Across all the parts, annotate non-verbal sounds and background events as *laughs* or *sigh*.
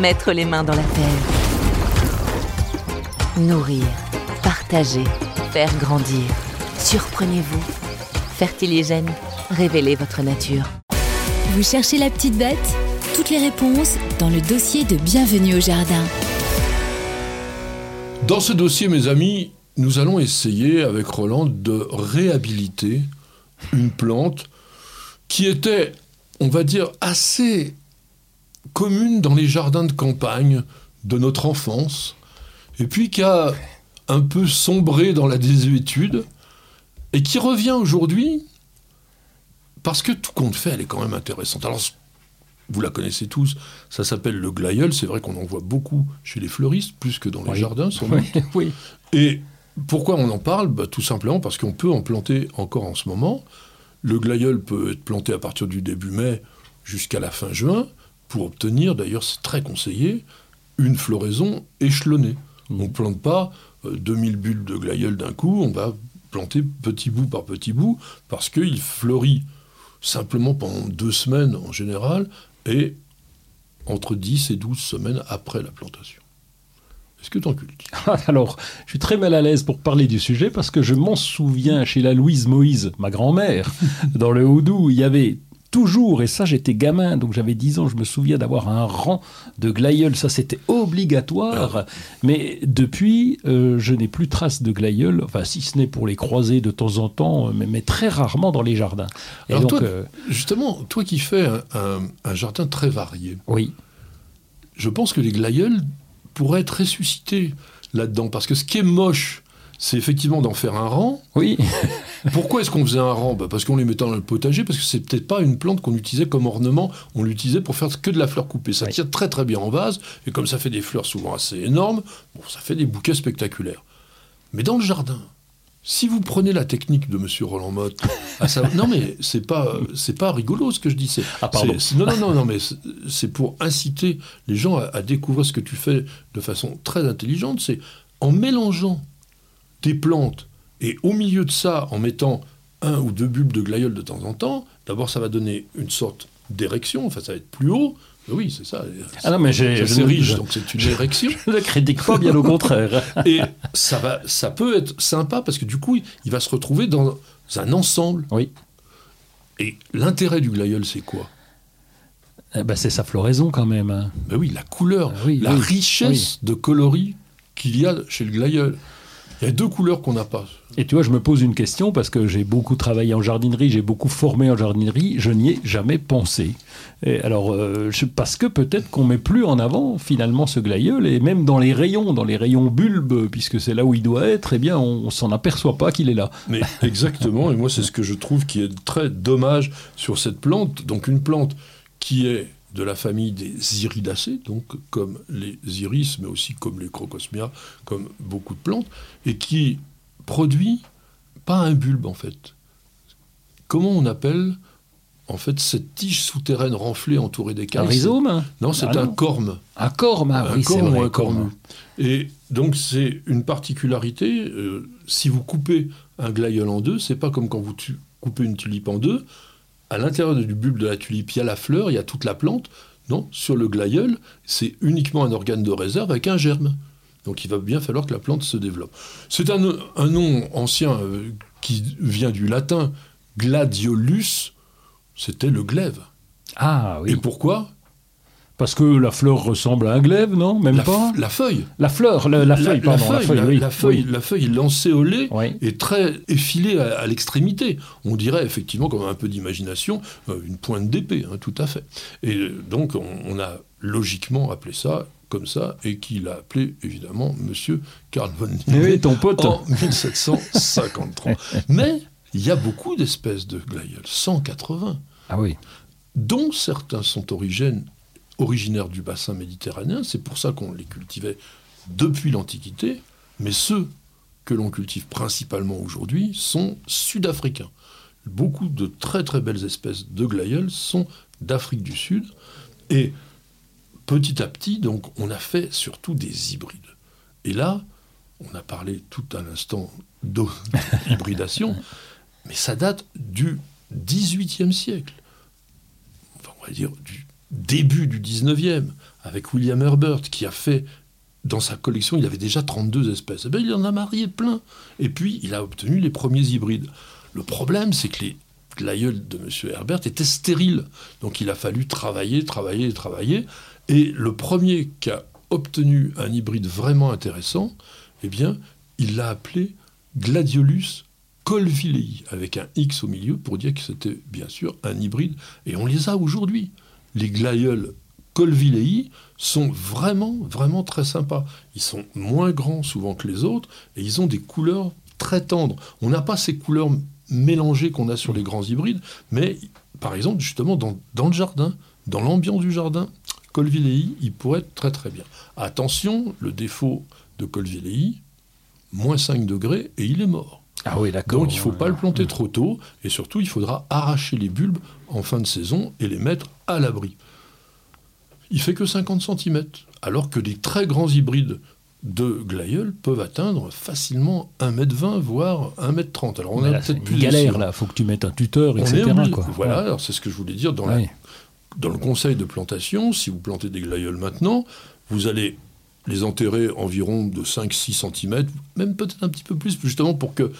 Mettre les mains dans la terre. Nourrir, partager, faire grandir. Surprenez-vous. Fertiligène, révélez votre nature. Vous cherchez la petite bête? Toutes les réponses dans le dossier de Bienvenue au Jardin. Dans ce dossier, mes amis, nous allons essayer avec Roland de réhabiliter une plante qui était, on va dire, assez commune dans les jardins de campagne de notre enfance, et puis qui a un peu sombré dans la désuétude, et qui revient aujourd'hui parce que tout compte fait, elle est quand même intéressante. Alors, vous la connaissez tous, ça s'appelle le glaïeul. C'est vrai qu'on en voit beaucoup chez les fleuristes, plus que dans les jardins, sans doute. oui. Et pourquoi on en parle? Bah, Tout simplement parce qu'on peut en planter encore en ce moment. Le glaïeul peut être planté à partir du début mai jusqu'à la fin juin pour obtenir, d'ailleurs c'est très conseillé, une floraison échelonnée. On ne plante pas euh, 2000 bulles de glaïeul d'un coup, on va planter petit bout par petit bout parce qu'il fleurit simplement pendant deux semaines en général et entre 10 et 12 semaines après la plantation. Est-ce que tu en cultives? *laughs* Alors, je suis très mal à l'aise pour parler du sujet parce que je m'en souviens chez la Louise Moïse, ma grand-mère, *laughs* dans le Houdou, il y avait toujours, et ça j'étais gamin, donc j'avais 10 ans, je me souviens d'avoir un rang de glaïeul, ça c'était obligatoire, mais depuis, euh, je n'ai plus trace de glaïeul, enfin si ce n'est pour les croiser de temps en temps, mais, mais très rarement dans les jardins. Et Alors donc, toi, euh, justement, toi qui fais un, un- un jardin très varié, oui, je pense que les glaïeuls pourraient être ressuscités là-dedans. Parce que ce qui est moche, c'est effectivement d'en faire un rang. oui, *laughs* Pourquoi est-ce qu'on faisait un rang Bah, Parce qu'on les mettait dans le potager, parce que c'est peut-être pas une plante qu'on utilisait comme ornement, on l'utilisait pour faire que de la fleur coupée. Ça Oui. tient très très bien en vase, et comme ça fait des fleurs souvent assez énormes, bon, ça fait des bouquets spectaculaires. Mais dans le jardin, si vous prenez la technique de Monsieur Roland Motte, *laughs* à non mais c'est pas c'est pas rigolo ce que je dis. C'est, Ah, pardon. c'est- c'est- non non non non mais c'est, c'est pour inciter les gens à, à découvrir ce que tu fais de façon très intelligente. C'est en mélangeant des plantes et au milieu de ça, en mettant un ou deux bulbes de glaïeul de temps en temps, d'abord ça va donner une sorte d'érection, enfin ça va être plus haut. Oui, c'est ça. Ah non, mais c'est riche, donc c'est une érection. je ne critique pas, bien au contraire. *laughs* Et ça, va, ça peut être sympa parce que du coup, il va se retrouver dans un ensemble. Oui. Et l'intérêt du glaïeul, c'est quoi? Eh ben, c'est sa floraison quand même. hein. Ben oui, la couleur, Ah oui, la oui, richesse de coloris qu'il y a chez le glaïeul. Il y a deux couleurs qu'on n'a pas. Et tu vois, je me pose une question parce que j'ai beaucoup travaillé en jardinerie, j'ai beaucoup formé en jardinerie, je n'y ai jamais pensé. Et alors, euh, je- parce que peut-être qu'on met plus en avant finalement ce glaïeul et même dans les rayons, dans les rayons bulbes, puisque c'est là où il doit être, eh bien, on, on s'en aperçoit pas qu'il est là. Mais *laughs* exactement, et moi c'est ce que je trouve qui est très dommage sur cette plante. Donc une plante qui est de la famille des iridacées, donc comme les iris, mais aussi comme les crocosmia, comme beaucoup de plantes, et qui produit pas un bulbe en fait. Comment on appelle en fait cette tige souterraine renflée entourée Un d'écailles rhizome hein Non, c'est Ah un non. corme. Un corme, ah un oui, c'est corne vrai, ou un corme. cornu. Et donc c'est une particularité. euh, si vous coupez un glaïeul en deux, c'est pas comme quand vous coupez une tulipe en deux. À l'intérieur du bulbe de la tulipe, il y a la fleur, il y a toute la plante. Non, sur le glaïeul, c'est uniquement un organe de réserve avec un germe. Donc il va bien falloir que la plante se développe. C'est un, un nom ancien euh, qui vient du latin gladiolus, c'était le glaive. Ah oui. Et pourquoi? Parce que la fleur ressemble à un glaive, non? Même la, pas? la feuille. La fleur, la, la feuille, pardon, la feuille, la, oui. la feuille, oui. la feuille lancéolée Oui. est très effilée à, à l'extrémité. On dirait effectivement, comme un peu d'imagination, euh, une pointe d'épée, hein, tout à fait. Et euh, donc, on, on a logiquement appelé ça comme ça, et qu'il a appelé évidemment Monsieur Carl von Eh Linné oui, ton pote. en 1753. *laughs* Mais il y a beaucoup d'espèces de glaïeuls, 180 Ah oui. dont certains sont origines, originaires du bassin méditerranéen, c'est pour ça qu'on les cultivait depuis l'Antiquité, mais ceux que l'on cultive principalement aujourd'hui sont sud-africains. Beaucoup de très très belles espèces de glaïeuls sont d'Afrique du Sud, et petit à petit, donc, on a fait surtout des hybrides. Et là, on a parlé tout à l'instant d'hybridation, *laughs* mais ça date du XVIIIe siècle. Enfin, on va dire du début du XIXe, avec William Herbert, qui a fait, dans sa collection, il avait déjà 32 espèces. Eh bien, il en a marié plein. Et puis, il a obtenu les premiers hybrides. Le problème, c'est que les glaïeuls de M. Herbert étaient stériles. Donc, il a fallu travailler, travailler, travailler. Et le premier qui a obtenu un hybride vraiment intéressant, eh bien, il l'a appelé Gladiolus colvillei, avec un X au milieu pour dire que c'était bien sûr un hybride. Et on les a aujourd'hui. Les glaïeuls colvillei sont vraiment, vraiment très sympas. Ils sont moins grands souvent que les autres et ils ont des couleurs très tendres. On n'a pas ces couleurs mélangées qu'on a sur les grands hybrides, mais par exemple, justement, dans, dans le jardin, dans l'ambiance du jardin, Colvillei, il pourrait être très très bien. Attention, le défaut de Colvillei, moins 5 degrés et il est mort. Ah oui, d'accord. Donc il ne faut pas le planter trop tôt et surtout il faudra arracher les bulbes en fin de saison et les mettre à l'abri. Il fait que 50 cm, alors que les très grands hybrides de glaïeul peuvent atteindre facilement 1m20, voire 1m30. Alors on Mais a peut-être plus galère, là. faut que tu mettes un tuteur, etc. quoi. Voilà, alors c'est ce que je voulais dire dans, la- Ouais. dans le conseil de plantation. Si vous plantez des glaïeuls maintenant, vous allez les enterrer environ de 5-6 cm, même peut-être un petit peu plus, justement pour qu'ils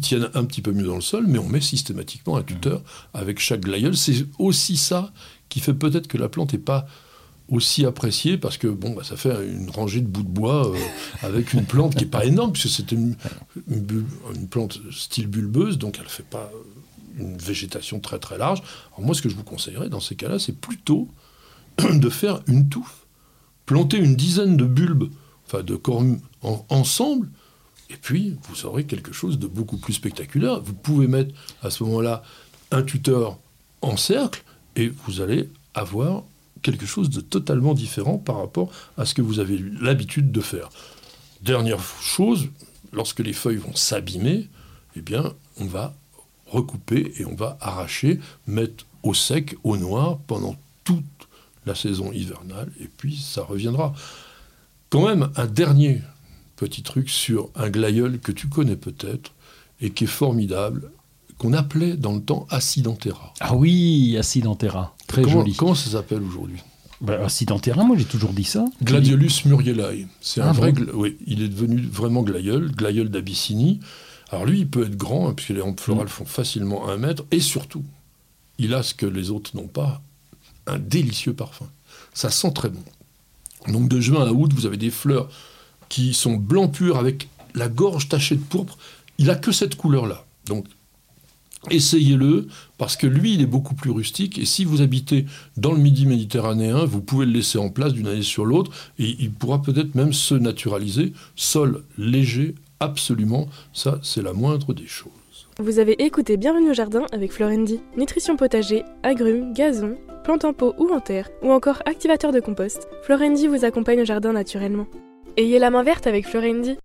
tiennent un petit peu mieux dans le sol, mais on met systématiquement un tuteur avec chaque glaïeul. C'est aussi ça qui fait peut-être que la plante n'est pas aussi appréciée parce que bon, bah, ça fait une rangée de bouts de bois euh, avec une plante qui n'est pas énorme puisque c'est une, une bu- une plante style bulbeuse, donc elle ne fait pas une végétation très très large. Alors moi, ce que je vous conseillerais dans ces cas-là, c'est plutôt *clears throat* de faire une touffe, planter une dizaine de bulbes, enfin de corms en- ensemble, et puis vous aurez quelque chose de beaucoup plus spectaculaire. Vous pouvez mettre à ce moment-là un tuteur en cercle, et vous allez avoir quelque chose de totalement différent par rapport à ce que vous avez l'habitude de faire. Dernière chose, lorsque les feuilles vont s'abîmer, eh bien, on va recouper et on va arracher, mettre au sec, au noir, pendant toute la saison hivernale, et puis ça reviendra. Quand même, un dernier petit truc sur un glaïeul que tu connais peut-être, et qui est formidable, qu'on appelait dans le temps Acidentera. Ah oui, Acidentera. Très comment, joli. Comment ça s'appelle aujourd'hui? Bah, Acidentera, moi j'ai toujours dit ça. Gladiolus murielae. C'est un Ah vrai. gla- Oui, il est devenu vraiment glaïeul, glaïeul d'Abyssinie. Alors lui, il peut être grand, hein, puisque les rampes Mm. florales font facilement un mètre, et surtout, il a ce que les autres n'ont pas, un délicieux parfum. Ça sent très bon. Donc de juin à août, vous avez des fleurs qui sont blanc pur avec la gorge tachée de pourpre. Il a que cette couleur-là. Donc essayez-le parce que lui, il est beaucoup plus rustique. Et si vous habitez dans le Midi méditerranéen, vous pouvez le laisser en place d'une année sur l'autre et il pourra peut-être même se naturaliser. Sol léger, absolument. Ça, c'est la moindre des choses. Vous avez écouté Bienvenue au jardin avec Florendi. Nutrition potager, agrumes, gazon, plantes en pot ou en terre, ou encore activateur de compost, Florendi vous accompagne au jardin naturellement. Ayez la main verte avec Florendi.